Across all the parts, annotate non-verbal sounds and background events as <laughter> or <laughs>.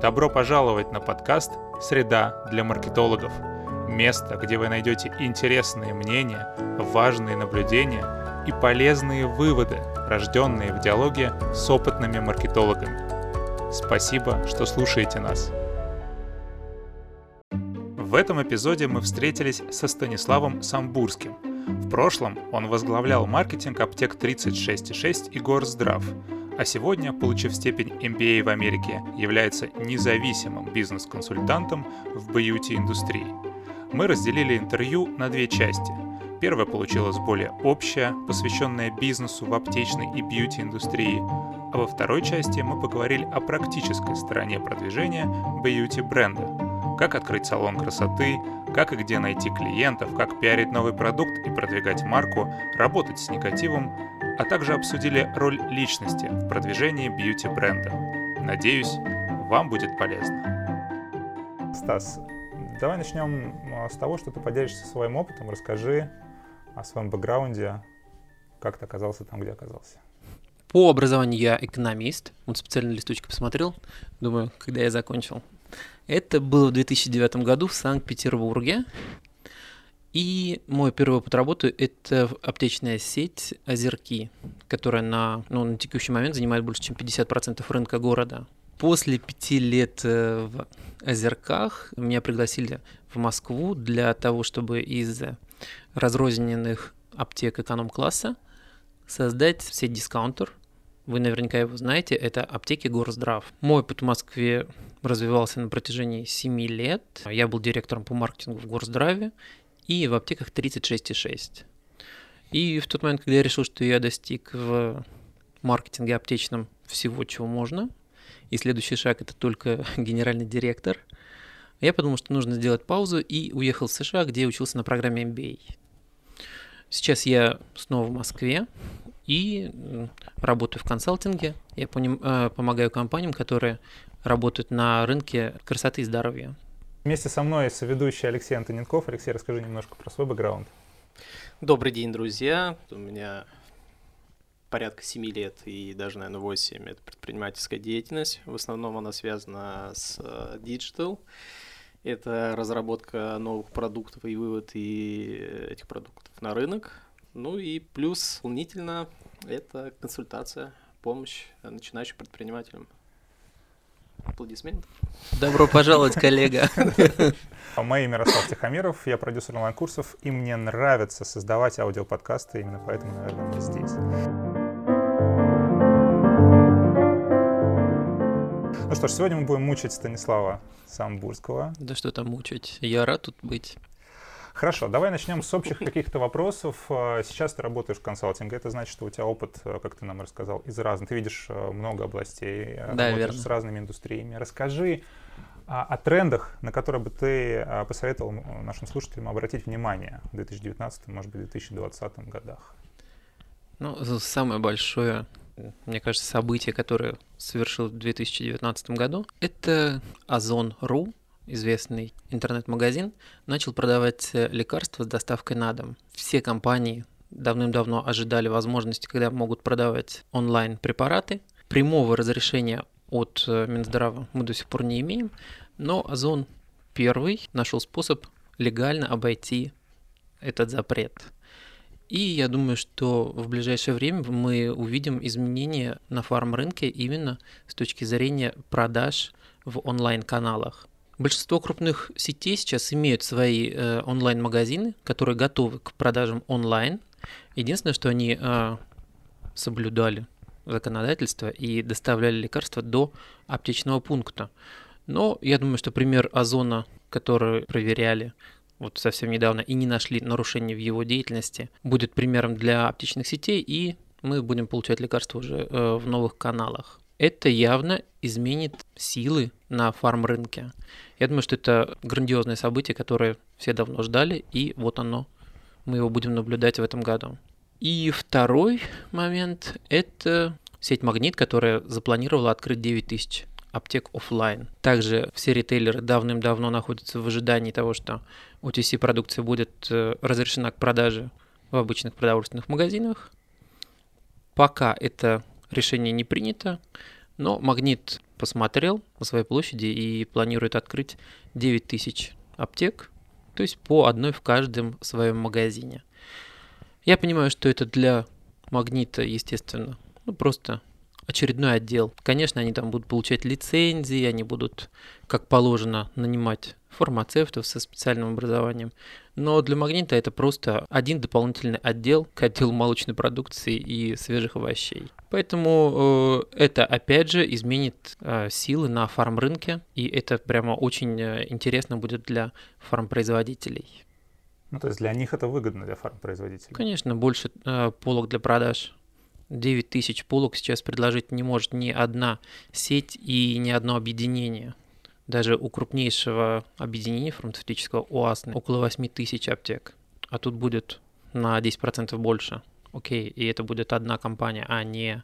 Добро пожаловать на подкаст «Среда для маркетологов». Место, где вы найдете интересные мнения, важные наблюдения и полезные выводы, рожденные в диалоге с опытными маркетологами. Спасибо, что слушаете нас. В этом эпизоде мы встретились со Станиславом Самбурским. В прошлом он возглавлял маркетинг аптек 36.6 и Горздрав, а сегодня, получив степень MBA в Америке, является независимым бизнес-консультантом в бьюти-индустрии. Мы разделили интервью на две части. Первая получилась более общая, посвященная бизнесу в аптечной и бьюти-индустрии, а во второй части мы поговорили о практической стороне продвижения бьюти-бренда. Как открыть салон красоты, как и где найти клиентов, как пиарить новый продукт и продвигать марку, работать с негативом, а также обсудили роль личности в продвижении бьюти-бренда. Надеюсь, вам будет полезно. Стас, давай начнем а, с того, что ты поделишься своим опытом. Расскажи о своем бэкграунде, как ты оказался там, где оказался. По образованию я экономист. Вот специально листочки посмотрел. Думаю, когда я закончил. Это было в 2009 году в Санкт-Петербурге. И мой первый опыт работы – это аптечная сеть «Озерки», которая на, ну, на текущий момент занимает больше, чем 50% рынка города. После пяти лет э, в «Озерках» меня пригласили в Москву для того, чтобы из разрозненных аптек эконом-класса создать сеть дискаунтер. Вы наверняка его знаете, это аптеки Горздрав. Мой опыт в Москве развивался на протяжении 7 лет. Я был директором по маркетингу в Горздраве и в аптеках 36,6. И в тот момент, когда я решил, что я достиг в маркетинге аптечном всего, чего можно, и следующий шаг это только <laughs> генеральный директор, я подумал, что нужно сделать паузу и уехал в США, где я учился на программе MBA. Сейчас я снова в Москве и работаю в консалтинге. Я э, помогаю компаниям, которые работают на рынке красоты и здоровья. Вместе со мной соведущий Алексей Антоненков. Алексей, расскажи немножко про свой бэкграунд. Добрый день, друзья. У меня порядка 7 лет и даже, наверное, 8 это предпринимательская деятельность. В основном она связана с э, digital. Это разработка новых продуктов и вывод и этих продуктов на рынок. Ну и плюс дополнительно это консультация, помощь начинающим предпринимателям. Аплодисменты. Добро пожаловать, коллега. Мое имя Ярослав Тихомиров, я продюсер онлайн-курсов, и мне нравится создавать аудиоподкасты, именно поэтому, наверное, мы здесь. Ну что ж, сегодня мы будем мучить Станислава Самбурского. Да что там мучить, я рад тут быть. Хорошо, давай начнем с общих каких-то вопросов. А, сейчас ты работаешь в консалтинге, это значит, что у тебя опыт, э, как ты нам рассказал, из разных. Ты видишь э, много областей, э, да, работаешь верно. с разными индустриями. Расскажи о, о трендах, на которые бы ты посоветовал нашим слушателям обратить внимание в 2019, может быть, 2020 годах. Ну, самое большое мне кажется, событие, которое совершил в 2019 году, это Озон.ру, известный интернет-магазин, начал продавать э, лекарства с доставкой на дом. Все компании давным-давно ожидали возможности, когда могут продавать онлайн препараты. Прямого разрешения от э, Минздрава мы до сих пор не имеем, но Озон первый нашел способ легально обойти этот запрет. И я думаю, что в ближайшее время мы увидим изменения на фарм-рынке именно с точки зрения продаж в онлайн-каналах. Большинство крупных сетей сейчас имеют свои э, онлайн-магазины, которые готовы к продажам онлайн. Единственное, что они э, соблюдали законодательство и доставляли лекарства до аптечного пункта. Но я думаю, что пример Озона, который проверяли вот совсем недавно и не нашли нарушений в его деятельности, будет примером для аптечных сетей, и мы будем получать лекарства уже э, в новых каналах. Это явно изменит силы на фарм-рынке. Я думаю, что это грандиозное событие, которое все давно ждали, и вот оно. Мы его будем наблюдать в этом году. И второй момент – это сеть «Магнит», которая запланировала открыть 9 тысяч аптек офлайн. Также все ритейлеры давным-давно находятся в ожидании того, что OTC-продукция будет э, разрешена к продаже в обычных продовольственных магазинах. Пока это решение не принято, но Магнит посмотрел на своей площади и планирует открыть 9 тысяч аптек, то есть по одной в каждом своем магазине. Я понимаю, что это для магнита, естественно, ну просто очередной отдел. Конечно, они там будут получать лицензии, они будут, как положено, нанимать фармацевтов со специальным образованием. Но для магнита это просто один дополнительный отдел к отделу молочной продукции и свежих овощей. Поэтому э, это опять же изменит э, силы на фарм-рынке, и это прямо очень э, интересно будет для фармпроизводителей. Ну, то есть для них это выгодно, для фармпроизводителей? Конечно, больше э, полок для продаж. 9 тысяч полок сейчас предложить не может ни одна сеть и ни одно объединение. Даже у крупнейшего объединения фармацевтического УАСН около 8 тысяч аптек. А тут будет на 10% больше. Окей, и это будет одна компания, а не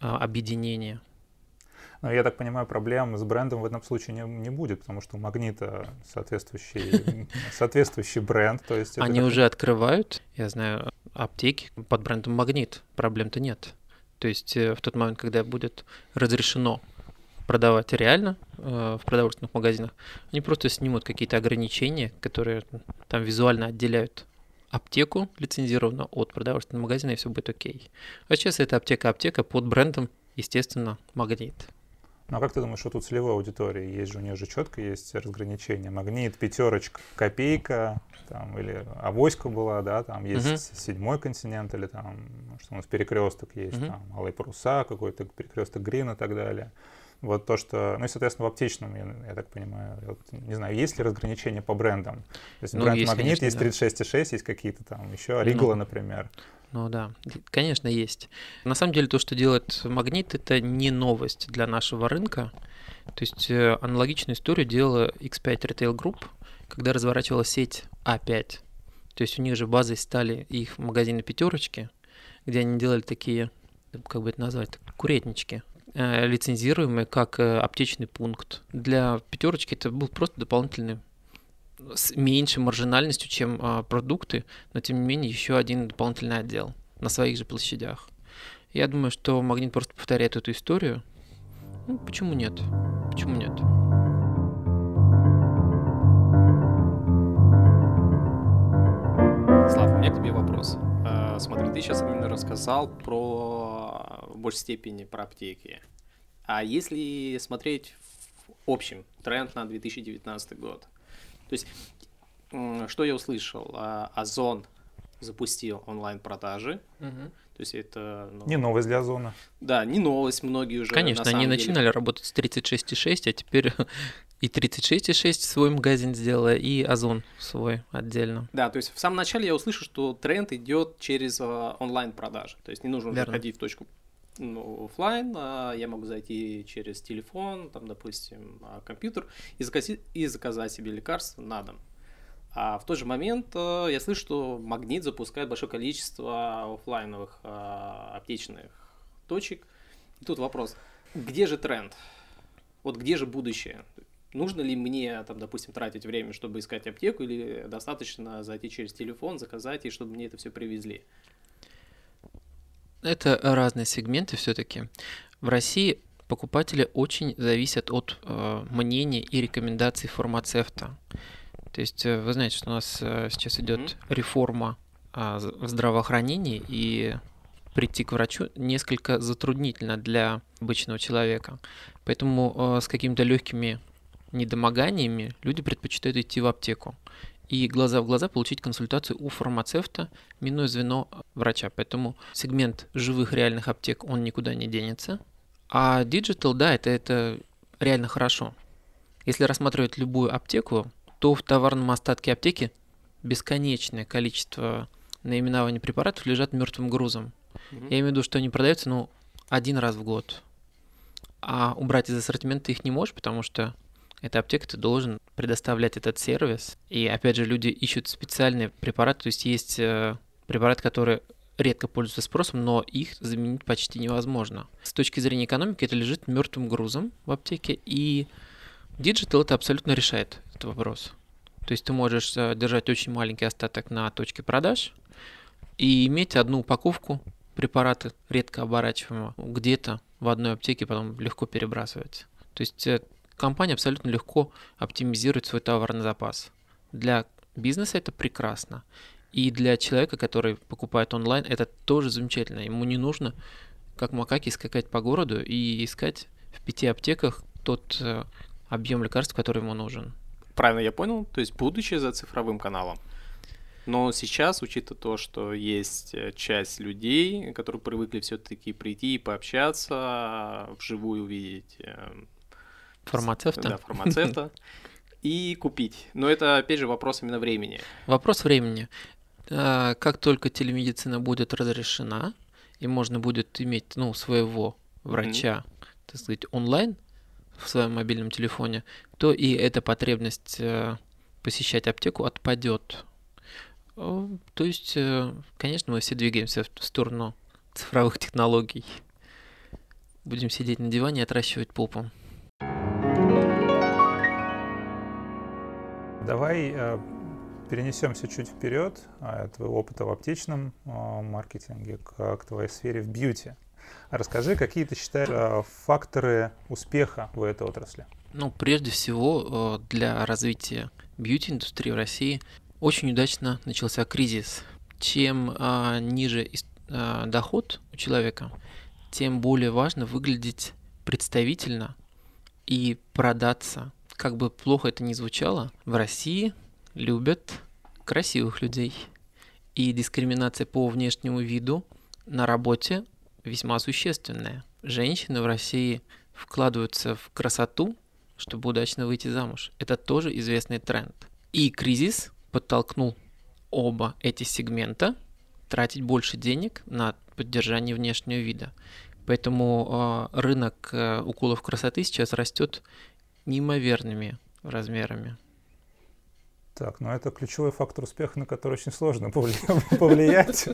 а, объединение. Но я так понимаю, проблем с брендом в этом случае не, не будет, потому что у Магнита соответствующий, <laughs> соответствующий бренд. То есть Они уже открывают, я знаю, аптеки под брендом Магнит. Проблем-то нет. То есть э, в тот момент, когда будет разрешено продавать реально э, в продовольственных магазинах, они просто снимут какие-то ограничения, которые там визуально отделяют аптеку лицензированную от продовольственного магазина, и все будет окей. А сейчас это аптека-аптека под брендом, естественно, Магнит. Ну а как ты думаешь, что тут целевой аудитории? Есть же у нее же четко есть разграничение. Магнит, пятерочка, копейка, там, или авоська была, да, там есть uh седьмой континент, или там, что у нас перекресток есть, uh там, алые паруса, какой-то перекресток Грин и так далее. Вот то, что, ну и, соответственно, в аптечном, я, я так понимаю, вот, не знаю, есть ли разграничение по брендам? То есть ну, бренд есть, Магнит, конечно, есть 36,6, да. есть какие-то там еще, Ригла, ну, например. Ну да, конечно, есть. На самом деле то, что делает Магнит, это не новость для нашего рынка. То есть э, аналогичную историю делала X5 Retail Group, когда разворачивала сеть А5. То есть у них же базой стали их магазины пятерочки, где они делали такие, как бы это назвать, куретнички, э, лицензируемые как э, аптечный пункт. Для пятерочки это был просто дополнительный с меньшей маржинальностью, чем а, продукты, но тем не менее еще один дополнительный отдел на своих же площадях. Я думаю, что Магнит просто повторяет эту историю. Ну, почему нет? Почему нет? Слав, у меня к тебе вопрос. А, смотри, ты сейчас именно рассказал про большей степени про аптеки. А если смотреть в общем тренд на 2019 год, то есть, что я услышал? А, Озон запустил онлайн-продажи. Угу. То есть это... Ну, не новость для Озона. Да, не новость, многие уже... Конечно, на они деле... начинали работать с 36,6, а теперь <laughs> и 36,6 свой магазин сделала, и Озон свой отдельно. Да, то есть в самом начале я услышал, что тренд идет через а, онлайн-продажи. То есть не нужно Верно. заходить в точку ну, офлайн, а я могу зайти через телефон, там, допустим, компьютер и заказать, и заказать себе лекарство на дом. А в тот же момент э, я слышу, что Магнит запускает большое количество офлайновых а, аптечных точек. И тут вопрос, где же тренд? Вот где же будущее? Нужно ли мне, там, допустим, тратить время, чтобы искать аптеку, или достаточно зайти через телефон, заказать, и чтобы мне это все привезли? Это разные сегменты все-таки. В России покупатели очень зависят от э, мнения и рекомендаций фармацевта. То есть э, вы знаете, что у нас э, сейчас идет mm-hmm. реформа э, в здравоохранении, и прийти к врачу несколько затруднительно для обычного человека. Поэтому э, с какими-то легкими недомоганиями люди предпочитают идти в аптеку и глаза в глаза получить консультацию у фармацевта, минуя звено врача. Поэтому сегмент живых реальных аптек, он никуда не денется. А digital, да, это, это реально хорошо. Если рассматривать любую аптеку, то в товарном остатке аптеки бесконечное количество наименований препаратов лежат мертвым грузом. Mm-hmm. Я имею в виду, что они продаются, ну, один раз в год. А убрать из ассортимента их не можешь, потому что эта аптека, ты должен предоставлять этот сервис. И опять же, люди ищут специальные препараты, то есть есть э, препараты, которые редко пользуются спросом, но их заменить почти невозможно. С точки зрения экономики это лежит мертвым грузом в аптеке, и Digital это абсолютно решает этот вопрос. То есть ты можешь э, держать очень маленький остаток на точке продаж и иметь одну упаковку препарата редко оборачиваемого где-то в одной аптеке потом легко перебрасывать. То есть э, компания абсолютно легко оптимизирует свой товарный запас. Для бизнеса это прекрасно. И для человека, который покупает онлайн, это тоже замечательно. Ему не нужно, как макаки, скакать по городу и искать в пяти аптеках тот э, объем лекарств, который ему нужен. Правильно я понял? То есть будущее за цифровым каналом. Но сейчас, учитывая то, что есть э, часть людей, которые привыкли все-таки прийти и пообщаться, вживую увидеть э, фармацевта, да, фармацевта и купить. Но это, опять же, вопрос именно времени. Вопрос времени. А, как только телемедицина будет разрешена, и можно будет иметь ну, своего врача, mm-hmm. так сказать, онлайн в своем мобильном телефоне, то и эта потребность э, посещать аптеку отпадет. То есть, э, конечно, мы все двигаемся в сторону цифровых технологий. Будем сидеть на диване и отращивать попу. Давай э, перенесемся чуть вперед от твоего опыта в аптечном э, маркетинге к, к твоей сфере в бьюти. Расскажи, какие ты считаешь э, факторы успеха в этой отрасли? Ну, прежде всего, для развития бьюти-индустрии в России очень удачно начался кризис. Чем а, ниже а, доход у человека, тем более важно выглядеть представительно и продаться как бы плохо это ни звучало, в России любят красивых людей. И дискриминация по внешнему виду на работе весьма существенная. Женщины в России вкладываются в красоту, чтобы удачно выйти замуж. Это тоже известный тренд. И кризис подтолкнул оба эти сегмента тратить больше денег на поддержание внешнего вида. Поэтому э, рынок э, уколов красоты сейчас растет неимоверными размерами. Так, ну это ключевой фактор успеха, на который очень сложно <laughs> повлиять.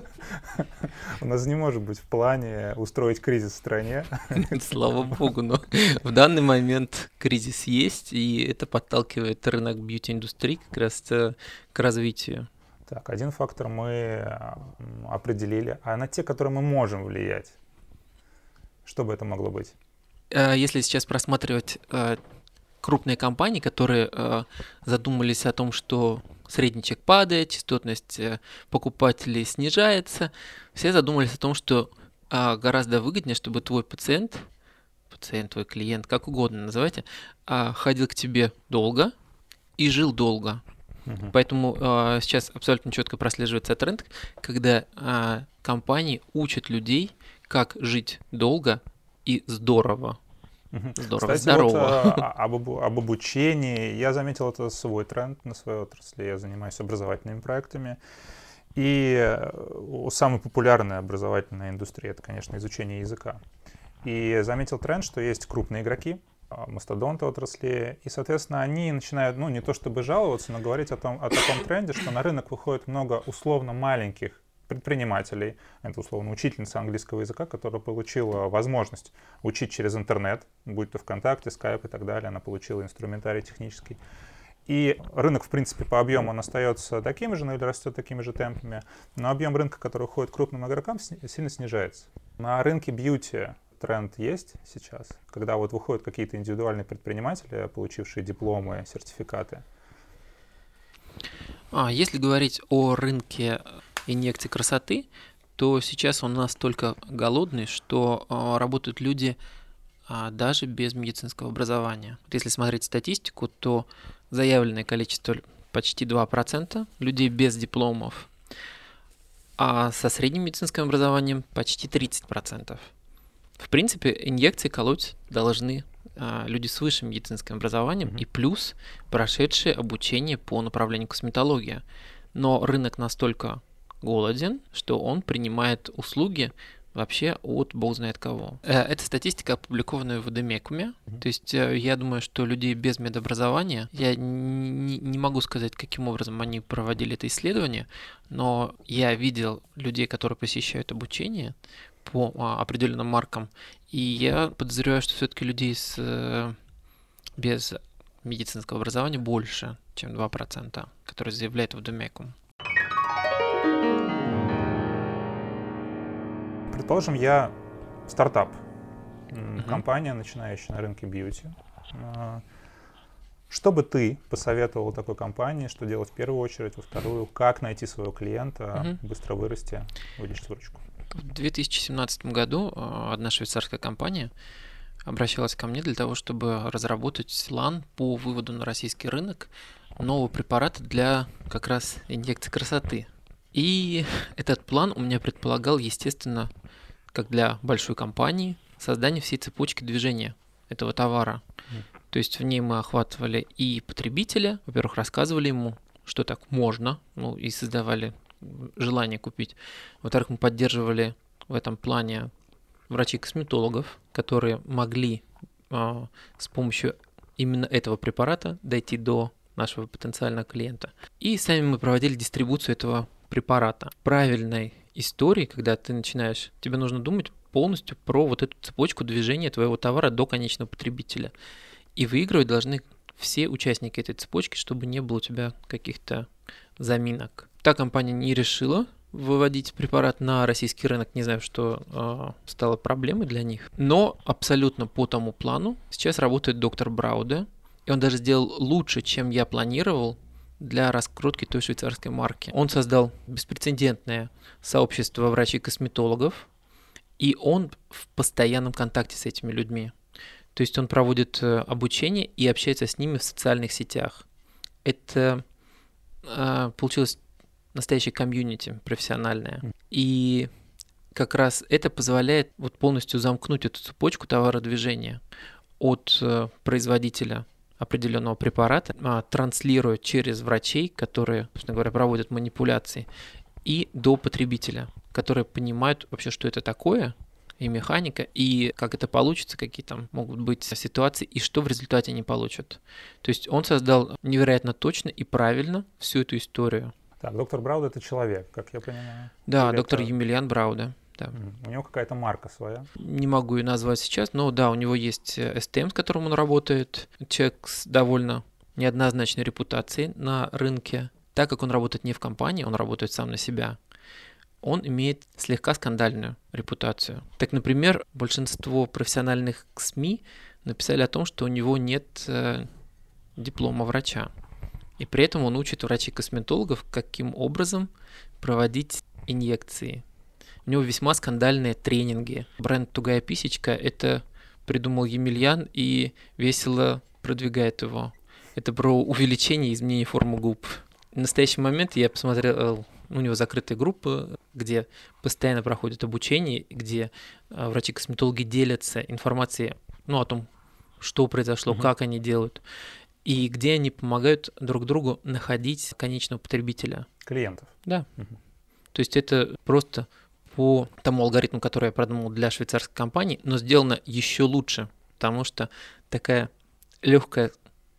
У нас не может быть в плане устроить кризис в стране. <laughs> Слава богу, но в данный момент кризис есть, и это подталкивает рынок бьюти-индустрии как раз к развитию. Так, один фактор мы определили, а на те, которые мы можем влиять, что бы это могло быть? Э, если сейчас просматривать э, крупные компании, которые э, задумались о том, что средний чек падает, частотность э, покупателей снижается, все задумались о том, что э, гораздо выгоднее, чтобы твой пациент, пациент, твой клиент, как угодно называйте, э, ходил к тебе долго и жил долго. Uh-huh. Поэтому э, сейчас абсолютно четко прослеживается тренд, когда э, компании учат людей, как жить долго и здорово. Здорово, Кстати, здорово. Вот, <laughs> а, об, об обучении. Я заметил это свой тренд на своей отрасли. Я занимаюсь образовательными проектами. И э, самая популярная образовательная индустрия — это, конечно, изучение языка. И заметил тренд, что есть крупные игроки, а, мастодонты отрасли, и, соответственно, они начинают, ну, не то чтобы жаловаться, но говорить о, том, о таком тренде, что на рынок выходит много условно маленьких предпринимателей. Это, условно, учительница английского языка, которая получила возможность учить через интернет, будь то ВКонтакте, Skype и так далее. Она получила инструментарий технический. И рынок, в принципе, по объему он остается таким же, ну или растет такими же темпами, но объем рынка, который уходит крупным игрокам, сильно снижается. На рынке бьюти тренд есть сейчас, когда вот выходят какие-то индивидуальные предприниматели, получившие дипломы, сертификаты. А, если говорить о рынке инъекций красоты, то сейчас он настолько голодный, что а, работают люди а, даже без медицинского образования. Если смотреть статистику, то заявленное количество почти 2% людей без дипломов, а со средним медицинским образованием почти 30%. В принципе, инъекции колоть должны а, люди с высшим медицинским образованием mm-hmm. и плюс прошедшие обучение по направлению косметология. Но рынок настолько голоден, что он принимает услуги вообще от бог знает кого. Э, это статистика, опубликованная в Демекуме. Mm-hmm. То есть э, я думаю, что людей без медобразования, я не, не могу сказать, каким образом они проводили это исследование, но я видел людей, которые посещают обучение по а, определенным маркам, и я подозреваю, что все-таки людей с, э, без медицинского образования больше, чем 2%, которые заявляют в Демекум. Предположим, я стартап. Угу. Компания, начинающая на рынке бьюти. А, что бы ты посоветовал такой компании, что делать в первую очередь, во вторую, как найти своего клиента, угу. быстро вырасти, увеличить выручку? В 2017 году а, одна швейцарская компания обращалась ко мне для того, чтобы разработать план по выводу на российский рынок нового препарата для как раз инъекции красоты. И этот план у меня предполагал, естественно, как для большой компании, создание всей цепочки движения этого товара. То есть в ней мы охватывали и потребителя, во-первых, рассказывали ему, что так можно, ну и создавали желание купить. Во-вторых, мы поддерживали в этом плане врачей-косметологов, которые могли э, с помощью именно этого препарата дойти до нашего потенциального клиента. И сами мы проводили дистрибуцию этого препарата. Правильной истории, когда ты начинаешь, тебе нужно думать полностью про вот эту цепочку движения твоего товара до конечного потребителя. И выигрывать должны все участники этой цепочки, чтобы не было у тебя каких-то заминок. Та компания не решила выводить препарат на российский рынок, не знаю, что э, стало проблемой для них. Но абсолютно по тому плану сейчас работает доктор Брауде, и он даже сделал лучше, чем я планировал для раскрутки той швейцарской марки. Он создал беспрецедентное сообщество врачей-косметологов, и он в постоянном контакте с этими людьми. То есть он проводит э, обучение и общается с ними в социальных сетях. Это э, получилось настоящее комьюнити профессиональное. И как раз это позволяет вот полностью замкнуть эту цепочку товародвижения от э, производителя определенного препарата, а, транслируя через врачей, которые, собственно говоря, проводят манипуляции, и до потребителя, которые понимают вообще, что это такое, и механика, и как это получится, какие там могут быть ситуации, и что в результате они получат. То есть он создал невероятно точно и правильно всю эту историю. Так, доктор Брауда это человек, как я понимаю. Да, Или доктор это... Емельян Брауда. Да. У него какая-то марка своя. Не могу ее назвать сейчас, но да, у него есть STM, с которым он работает. Человек с довольно неоднозначной репутацией на рынке. Так как он работает не в компании, он работает сам на себя он имеет слегка скандальную репутацию. Так, например, большинство профессиональных СМИ написали о том, что у него нет э, диплома врача. И при этом он учит врачей-косметологов, каким образом проводить инъекции. У него весьма скандальные тренинги. Бренд «Тугая писечка» — это придумал Емельян и весело продвигает его. Это про увеличение и изменение формы губ. В настоящий момент я посмотрел у него закрытая группа, где постоянно проходит обучение, где э, врачи-косметологи делятся информацией ну, о том, что произошло, угу. как они делают, и где они помогают друг другу находить конечного потребителя. Клиентов. Да. Угу. То есть это просто по тому алгоритму, который я продумал для швейцарской компании, но сделано еще лучше, потому что такая легкая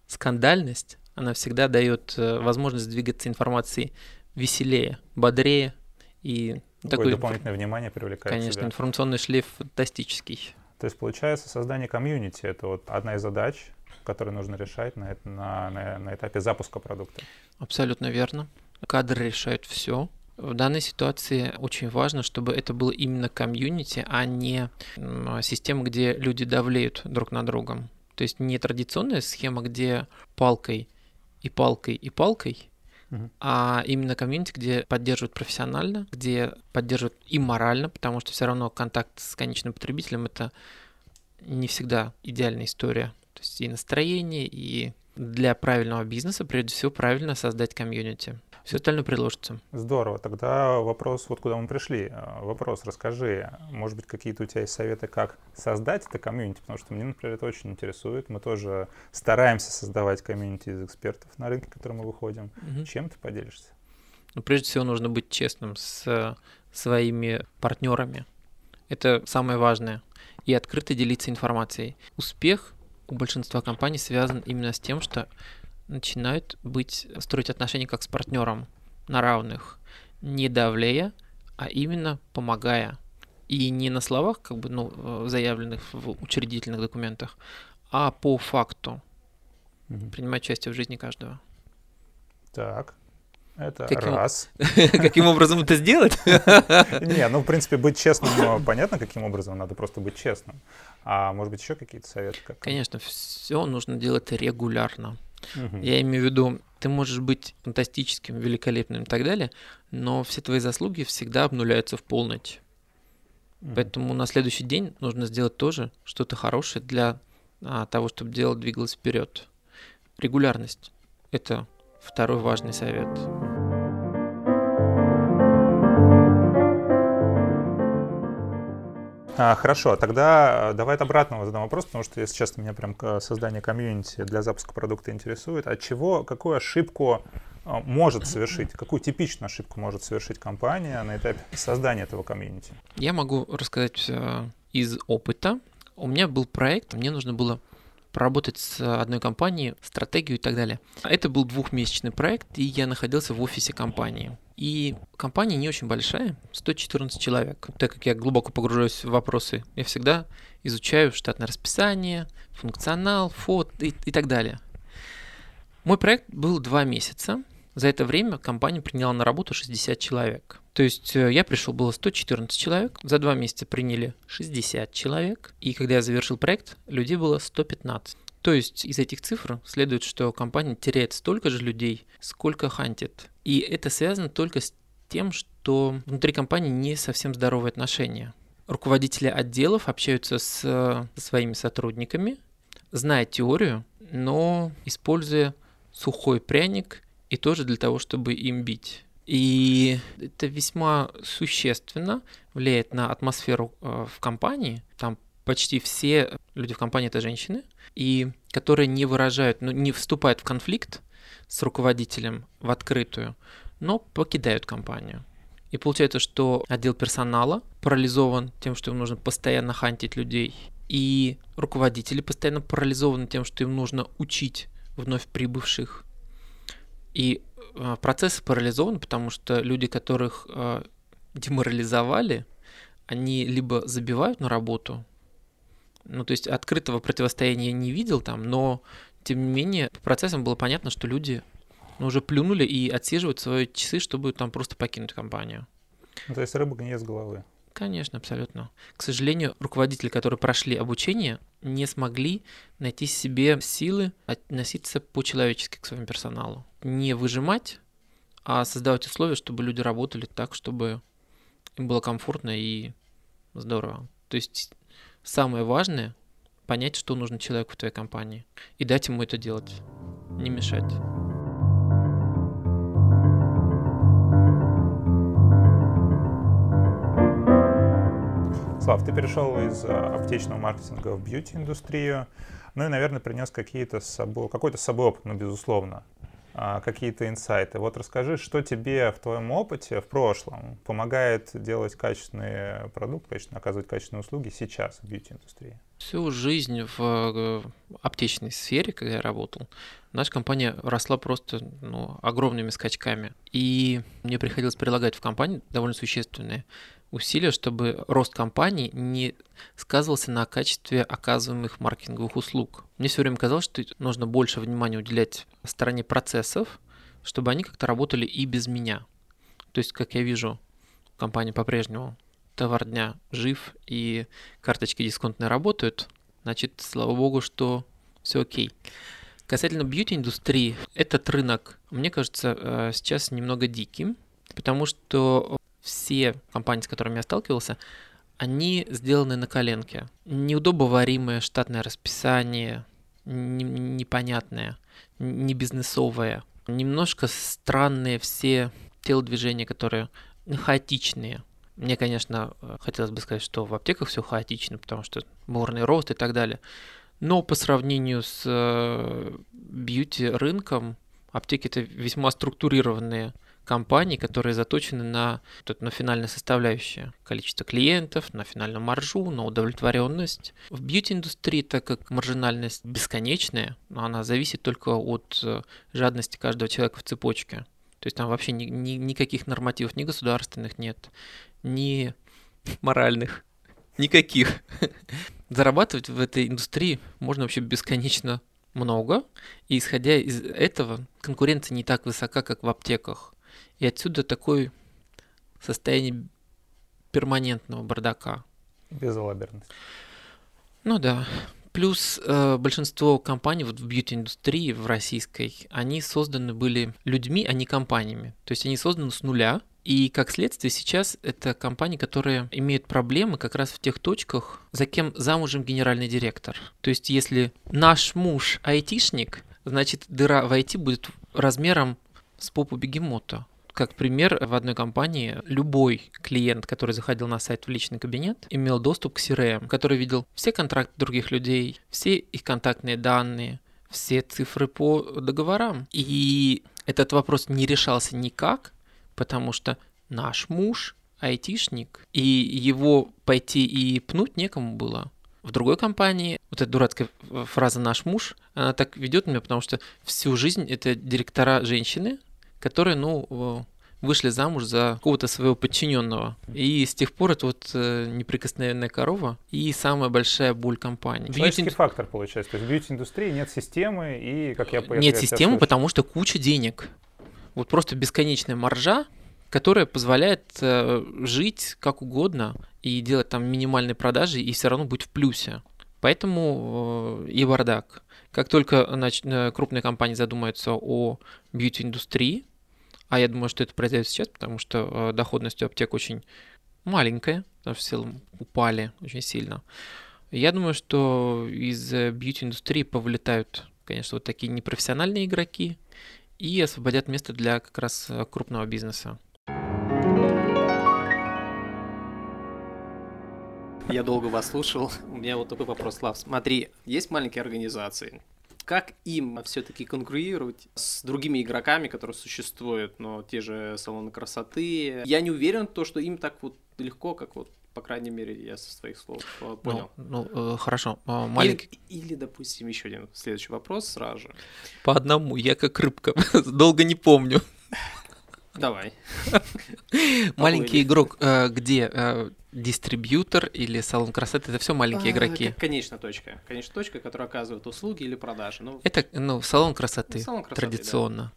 скандальность, она всегда дает э, возможность двигаться информацией веселее, бодрее и такой дополнительное внимание привлекает. Конечно, себя. информационный шлейф фантастический. То есть получается создание комьюнити это вот одна из задач, которые нужно решать на, на, на, на этапе запуска продукта. Абсолютно верно. Кадры решают все. В данной ситуации очень важно, чтобы это было именно комьюнити, а не система, где люди давлеют друг на другом. То есть не традиционная схема, где палкой и палкой и палкой, а именно комьюнити, где поддерживают профессионально, где поддерживают и морально, потому что все равно контакт с конечным потребителем это не всегда идеальная история. То есть и настроение, и для правильного бизнеса, прежде всего, правильно создать комьюнити. Все остальное приложится. Здорово. Тогда вопрос, вот куда мы пришли. А, вопрос, расскажи, может быть, какие-то у тебя есть советы, как создать это комьюнити, потому что мне, например, это очень интересует. Мы тоже стараемся создавать комьюнити из экспертов на рынке, в который мы выходим. Угу. Чем ты поделишься? Ну, прежде всего, нужно быть честным с своими партнерами. Это самое важное. И открыто делиться информацией. Успех у большинства компаний связан именно с тем, что начинают быть, строить отношения как с партнером на равных, не давлея, а именно помогая. И не на словах, как бы, ну, э, заявленных в учредительных документах, а по факту. Угу. Принимать участие в жизни каждого. Так. Это Каким- раз. <laughs> Каким образом это сделать? <laughs> Не, ну, в принципе, быть честным, понятно, каким образом, надо просто быть честным. А может быть, еще какие-то советы? Как... Конечно, все нужно делать регулярно. Мгм. Я имею в виду, ты можешь быть фантастическим, великолепным и так далее, но все твои заслуги всегда обнуляются в полночь. Мгм. Поэтому на следующий день нужно сделать тоже что-то хорошее для а, того, чтобы дело двигалось вперед. Регулярность – это второй важный совет. А, хорошо, тогда э, давай от обратного задам вопрос, потому что, если честно, меня прям к- создание комьюнити для запуска продукта интересует. От чего, какую ошибку э, может совершить, какую типичную ошибку может совершить компания на этапе создания этого комьюнити? Я могу рассказать э, из опыта. У меня был проект, мне нужно было проработать с одной компанией, стратегию и так далее. Это был двухмесячный проект, и я находился в офисе компании. И компания не очень большая, 114 человек. Так как я глубоко погружаюсь в вопросы, я всегда изучаю штатное расписание, функционал, фото и, и так далее. Мой проект был два месяца. За это время компания приняла на работу 60 человек. То есть э, я пришел, было 114 человек, за два месяца приняли 60 человек, и когда я завершил проект, людей было 115. То есть из этих цифр следует, что компания теряет столько же людей, сколько хантит. И это связано только с тем, что внутри компании не совсем здоровые отношения. Руководители отделов общаются с своими сотрудниками, зная теорию, но используя сухой пряник и тоже для того, чтобы им бить. И это весьма существенно влияет на атмосферу э, в компании. Там почти все люди в компании это женщины, и которые не выражают, ну, не вступают в конфликт с руководителем в открытую, но покидают компанию. И получается, что отдел персонала парализован тем, что им нужно постоянно хантить людей, и руководители постоянно парализованы тем, что им нужно учить вновь прибывших. И э, процесс парализован, потому что люди, которых э, деморализовали, они либо забивают на работу, ну, то есть открытого противостояния я не видел там, но тем не менее по процессам было понятно, что люди ну, уже плюнули и отсиживают свои часы, чтобы там просто покинуть компанию. Ну, то есть рыба гниет с головы. Конечно, абсолютно. К сожалению, руководители, которые прошли обучение, не смогли найти себе силы относиться по-человечески к своему персоналу. Не выжимать, а создавать условия, чтобы люди работали так, чтобы им было комфортно и здорово. То есть самое важное — понять, что нужно человеку в твоей компании, и дать ему это делать, не мешать. Слав, ты перешел из э, аптечного маркетинга в бьюти-индустрию, ну и, наверное, принес какие-то с собой, какой-то с собой опыт, ну, безусловно, какие-то инсайты. Вот расскажи, что тебе в твоем опыте в прошлом помогает делать качественный продукт, качественно оказывать качественные услуги сейчас в бьюти-индустрии? Всю жизнь в э, аптечной сфере, когда я работал, наша компания росла просто ну, огромными скачками. И мне приходилось прилагать в компании довольно существенные усилия, чтобы рост компании не сказывался на качестве оказываемых маркетинговых услуг. Мне все время казалось, что нужно больше внимания уделять стороне процессов, чтобы они как-то работали и без меня. То есть, как я вижу, компания по-прежнему товар дня жив и карточки дисконтные работают, значит, слава богу, что все окей. Касательно бьюти-индустрии, этот рынок, мне кажется, э, сейчас немного диким, потому что все компании, с которыми я сталкивался, они сделаны на коленке. Неудобоваримое штатное расписание, не- непонятное, не бизнесовое. Немножко странные все телодвижения, которые хаотичные. Мне, конечно, хотелось бы сказать, что в аптеках все хаотично, потому что бурный рост и так далее. Но по сравнению с э, бьюти-рынком, аптеки это весьма структурированные компании, которые заточены на, на финальную составляющую. Количество клиентов, на финальную маржу, на удовлетворенность. В бьюти-индустрии, так как маржинальность бесконечная, она зависит только от э, жадности каждого человека в цепочке. То есть там вообще ни, ни- никаких нормативов ни государственных нет, ни моральных, <laughs> никаких. <laughs> Зарабатывать в этой индустрии можно вообще бесконечно много, и исходя из этого конкуренция не так высока, как в аптеках. И отсюда такое состояние перманентного бардака. Безалаберность. Ну да. Плюс э, большинство компаний вот в бьюти-индустрии, в российской, они созданы были людьми, а не компаниями. То есть они созданы с нуля, и как следствие сейчас это компании, которые имеют проблемы как раз в тех точках, за кем замужем генеральный директор. То есть если наш муж айтишник, значит дыра в IT будет размером с попу бегемота. Как пример, в одной компании любой клиент, который заходил на сайт в личный кабинет, имел доступ к CRM, который видел все контракты других людей, все их контактные данные, все цифры по договорам. И этот вопрос не решался никак, потому что наш муж айтишник, и его пойти и пнуть некому было. В другой компании вот эта дурацкая фраза «наш муж», она так ведет меня, потому что всю жизнь это директора женщины, которые, ну, вышли замуж за какого-то своего подчиненного. И с тех пор это вот э, неприкосновенная корова и самая большая боль компании. Человеческий бьюти... фактор получается. То есть в бьюти-индустрии нет системы и, как я понял... Нет системы, потому что куча денег. Вот просто бесконечная маржа, которая позволяет э, жить как угодно и делать там минимальные продажи и все равно быть в плюсе. Поэтому э, и бардак. Как только значит, э, крупные компании задумаются о бьюти-индустрии, а я думаю, что это произойдет сейчас, потому что э, доходность у аптек очень маленькая, потому что в упали очень сильно. Я думаю, что из э, бьюти-индустрии повылетают, конечно, вот такие непрофессиональные игроки и освободят место для как раз э, крупного бизнеса. Я долго вас слушал. У меня вот такой вопрос, Слав. Смотри, есть маленькие организации, как им все-таки конкурировать с другими игроками, которые существуют, но те же салоны красоты? Я не уверен, то, что им так вот легко, как вот по крайней мере, я со своих слов э, ну, понял. Ну, ну э, хорошо. А, маленький... Или, или, допустим, еще один следующий вопрос сразу же. По одному, я как рыбка, <laughs> долго не помню. Давай. <laughs> Маленький игрок, э, где дистрибьютор или салон красоты, это все маленькие а, игроки. Конечно, точка. Конечно, точка, которая оказывает услуги или продажи. Ну, это, ну, салон красоты, традиционно.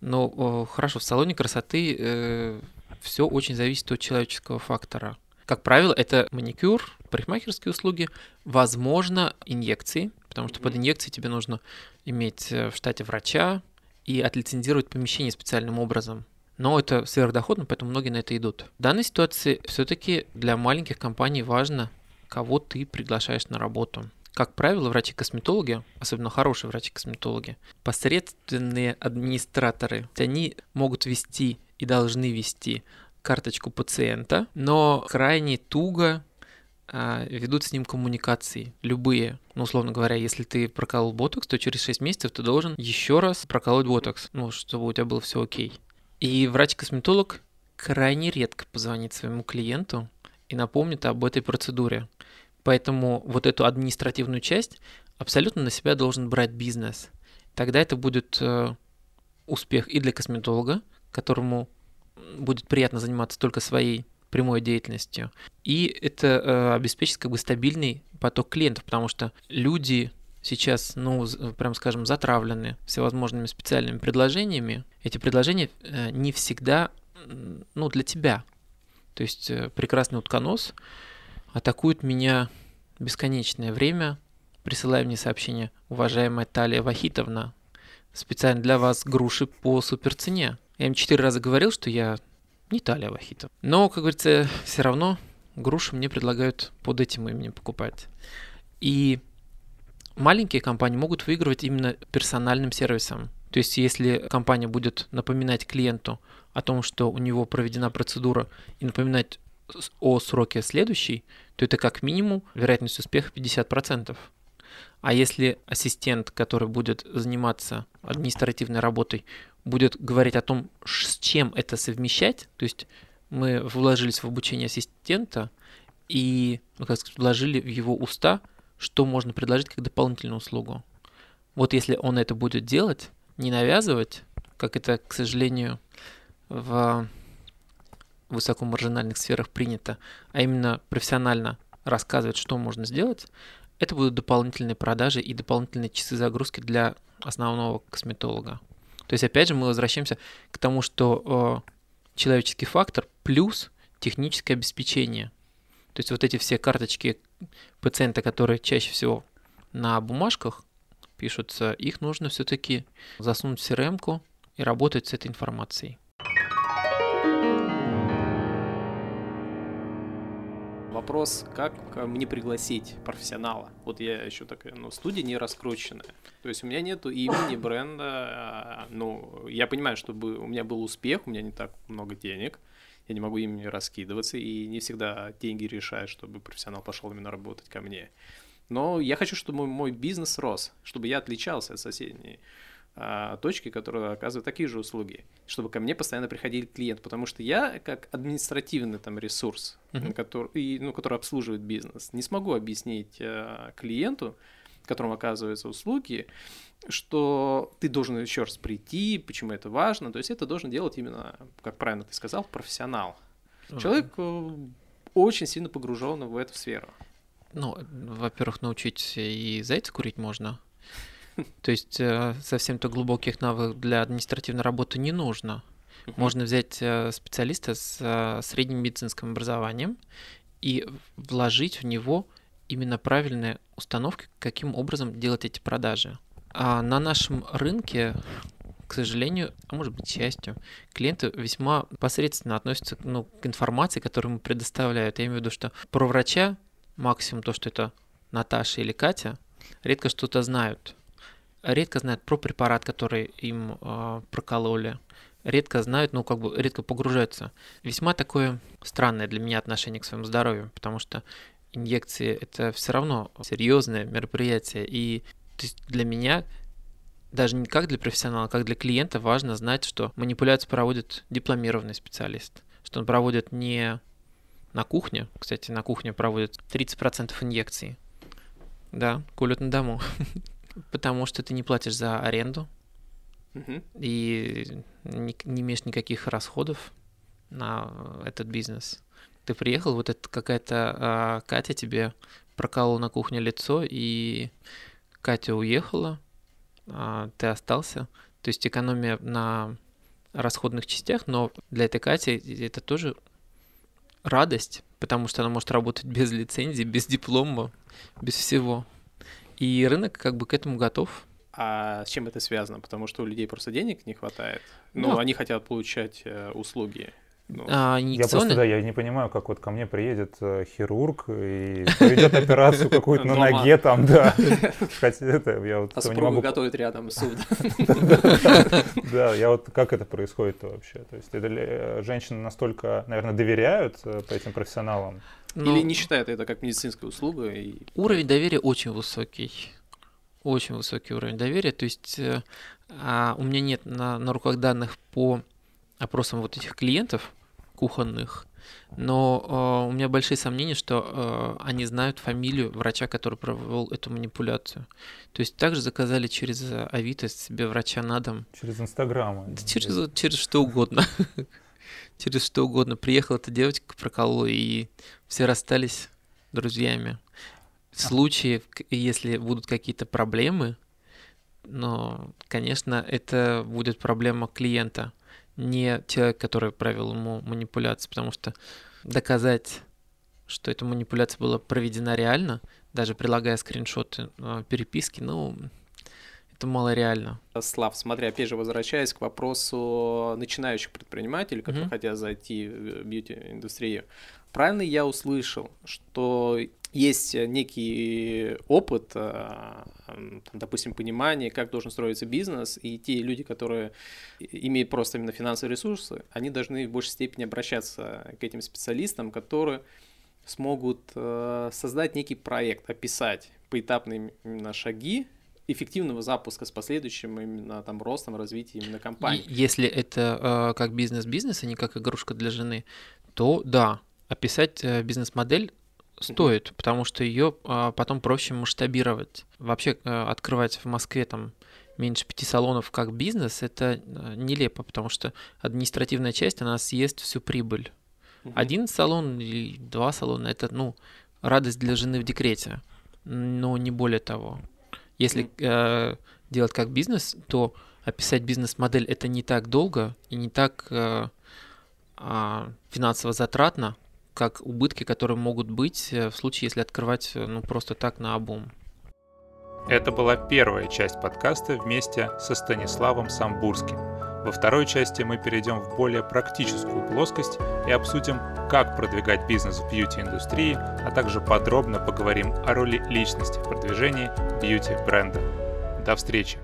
Но хорошо, в салоне красоты э, все очень зависит от человеческого фактора. Как правило, это маникюр, парикмахерские услуги, возможно, инъекции, потому что mm-hmm. под инъекцией тебе нужно иметь э, в штате врача и отлицензировать помещение специальным образом но это сверхдоходно, поэтому многие на это идут. В данной ситуации все-таки для маленьких компаний важно, кого ты приглашаешь на работу. Как правило, врачи-косметологи, особенно хорошие врачи-косметологи, посредственные администраторы, они могут вести и должны вести карточку пациента, но крайне туго а, ведут с ним коммуникации, любые. Ну, условно говоря, если ты проколол ботокс, то через 6 месяцев ты должен еще раз проколоть ботокс, ну, чтобы у тебя было все окей. И врач-косметолог крайне редко позвонит своему клиенту и напомнит об этой процедуре. Поэтому вот эту административную часть абсолютно на себя должен брать бизнес. Тогда это будет э, успех и для косметолога, которому будет приятно заниматься только своей прямой деятельностью. И это э, обеспечит как бы стабильный поток клиентов, потому что люди сейчас, ну, прям скажем, затравлены всевозможными специальными предложениями, эти предложения э, не всегда, ну, для тебя. То есть э, прекрасный утконос атакует меня бесконечное время, присылая мне сообщение, уважаемая Талия Вахитовна, специально для вас груши по суперцене. Я им четыре раза говорил, что я не Талия Вахитов. Но, как говорится, все равно груши мне предлагают под этим именем покупать. И маленькие компании могут выигрывать именно персональным сервисом. То есть если компания будет напоминать клиенту о том, что у него проведена процедура, и напоминать о сроке следующей, то это как минимум вероятность успеха 50%. А если ассистент, который будет заниматься административной работой, будет говорить о том, с чем это совмещать, то есть мы вложились в обучение ассистента и, ну, как сказать, вложили в его уста – что можно предложить как дополнительную услугу. Вот если он это будет делать, не навязывать, как это, к сожалению, в высокомаржинальных сферах принято, а именно профессионально рассказывать, что можно сделать, это будут дополнительные продажи и дополнительные часы загрузки для основного косметолога. То есть, опять же, мы возвращаемся к тому, что э, человеческий фактор плюс техническое обеспечение. То есть вот эти все карточки пациента, которые чаще всего на бумажках пишутся, их нужно все-таки засунуть в crm и работать с этой информацией. Вопрос, как мне пригласить профессионала? Вот я еще такая, ну, студия не раскрученная. То есть у меня нету имени, бренда. А, ну, я понимаю, чтобы у меня был успех, у меня не так много денег. Я не могу ими раскидываться, и не всегда деньги решают, чтобы профессионал пошел именно работать ко мне. Но я хочу, чтобы мой бизнес рос, чтобы я отличался от соседней а, точки, которые оказывают такие же услуги, чтобы ко мне постоянно приходили клиенты, потому что я как административный там ресурс, uh-huh. который, ну, который обслуживает бизнес, не смогу объяснить а, клиенту, которому оказываются услуги, что ты должен еще раз прийти, почему это важно. То есть это должен делать именно, как правильно ты сказал, профессионал. Человек э, очень сильно погружен в эту сферу. Ну, во-первых, научить и зайца курить можно. <laughs> То есть э, совсем-то глубоких навыков для административной работы не нужно. Можно взять э, специалиста с средним медицинским образованием и вложить в него именно правильные установки, каким образом делать эти продажи. А на нашем рынке, к сожалению, а может быть, счастью, клиенты весьма посредственно относятся ну, к информации, которую ему предоставляют. Я имею в виду, что про врача максимум то, что это Наташа или Катя, редко что-то знают. Редко знают про препарат, который им э, прокололи. Редко знают, ну, как бы редко погружаются. Весьма такое странное для меня отношение к своему здоровью, потому что инъекции это все равно серьезное мероприятие. И то есть для меня даже не как для профессионала, а как для клиента важно знать, что манипуляцию проводит дипломированный специалист, что он проводит не на кухне, кстати, на кухне проводят 30% инъекций, да, колют на дому, <laughs> потому что ты не платишь за аренду и не, не имеешь никаких расходов на этот бизнес. Ты приехал, вот это какая-то а, Катя тебе проколола на кухне лицо, и Катя уехала, а, ты остался. То есть экономия на расходных частях, но для этой Кати это тоже радость, потому что она может работать без лицензии, без диплома, без всего. И рынок как бы к этому готов. А с чем это связано? Потому что у людей просто денег не хватает. Но ну, они хотят получать э, услуги. Ну, а, я просто, да, я не понимаю, как вот ко мне приедет э, хирург и <laughs> проведет операцию какую-то на ноге там, да. <laughs> Хотя это я вот а могу... готовит рядом суд. <laughs> Да, я вот как это происходит вообще? То есть это э, женщины настолько, наверное, доверяют э, этим профессионалам? Или не считают это как медицинская услуга? Уровень доверия очень высокий. Очень высокий уровень доверия. То есть а у меня нет на, на руках данных по опросам вот этих клиентов кухонных, но э, у меня большие сомнения, что э, они знают фамилию врача, который провел эту манипуляцию. То есть также заказали через Авито себе врача на дом. Через Инстаграм. Да, через, через что угодно. <laughs> через что угодно. Приехала эта девочка, проколола, и все расстались друзьями. В случае, если будут какие-то проблемы, но, конечно, это будет проблема клиента – не человек, который провел ему манипуляцию, потому что доказать, что эта манипуляция была проведена реально, даже прилагая скриншоты э, переписки, ну, это мало реально. Слав, смотри, опять же, возвращаясь к вопросу начинающих предпринимателей, которые mm-hmm. хотят зайти в бьюти-индустрию. Правильно я услышал, что есть некий опыт, э, допустим, понимание, как должен строиться бизнес, и те люди, которые имеют просто именно финансовые ресурсы, они должны в большей степени обращаться к этим специалистам, которые смогут э, создать некий проект, описать поэтапные именно шаги эффективного запуска с последующим именно там ростом, развитием именно компании. Если это э, как бизнес-бизнес, а не как игрушка для жены, то да, описать бизнес-модель стоит, mm-hmm. потому что ее а, потом проще масштабировать. Вообще а, открывать в Москве там меньше пяти салонов как бизнес, это а, нелепо, потому что административная часть, она съест всю прибыль. Mm-hmm. Один салон или два салона, это, ну, радость для жены в декрете, но не более того. Если mm-hmm. э, делать как бизнес, то описать бизнес-модель это не так долго и не так э, э, финансово затратно, как убытки, которые могут быть э, в случае, если открывать э, ну просто так на обум. Это была первая часть подкаста вместе со Станиславом Самбурским. Во второй части мы перейдем в более практическую плоскость и обсудим, как продвигать бизнес в бьюти-индустрии, а также подробно поговорим о роли личности в продвижении бьюти-бренда. До встречи!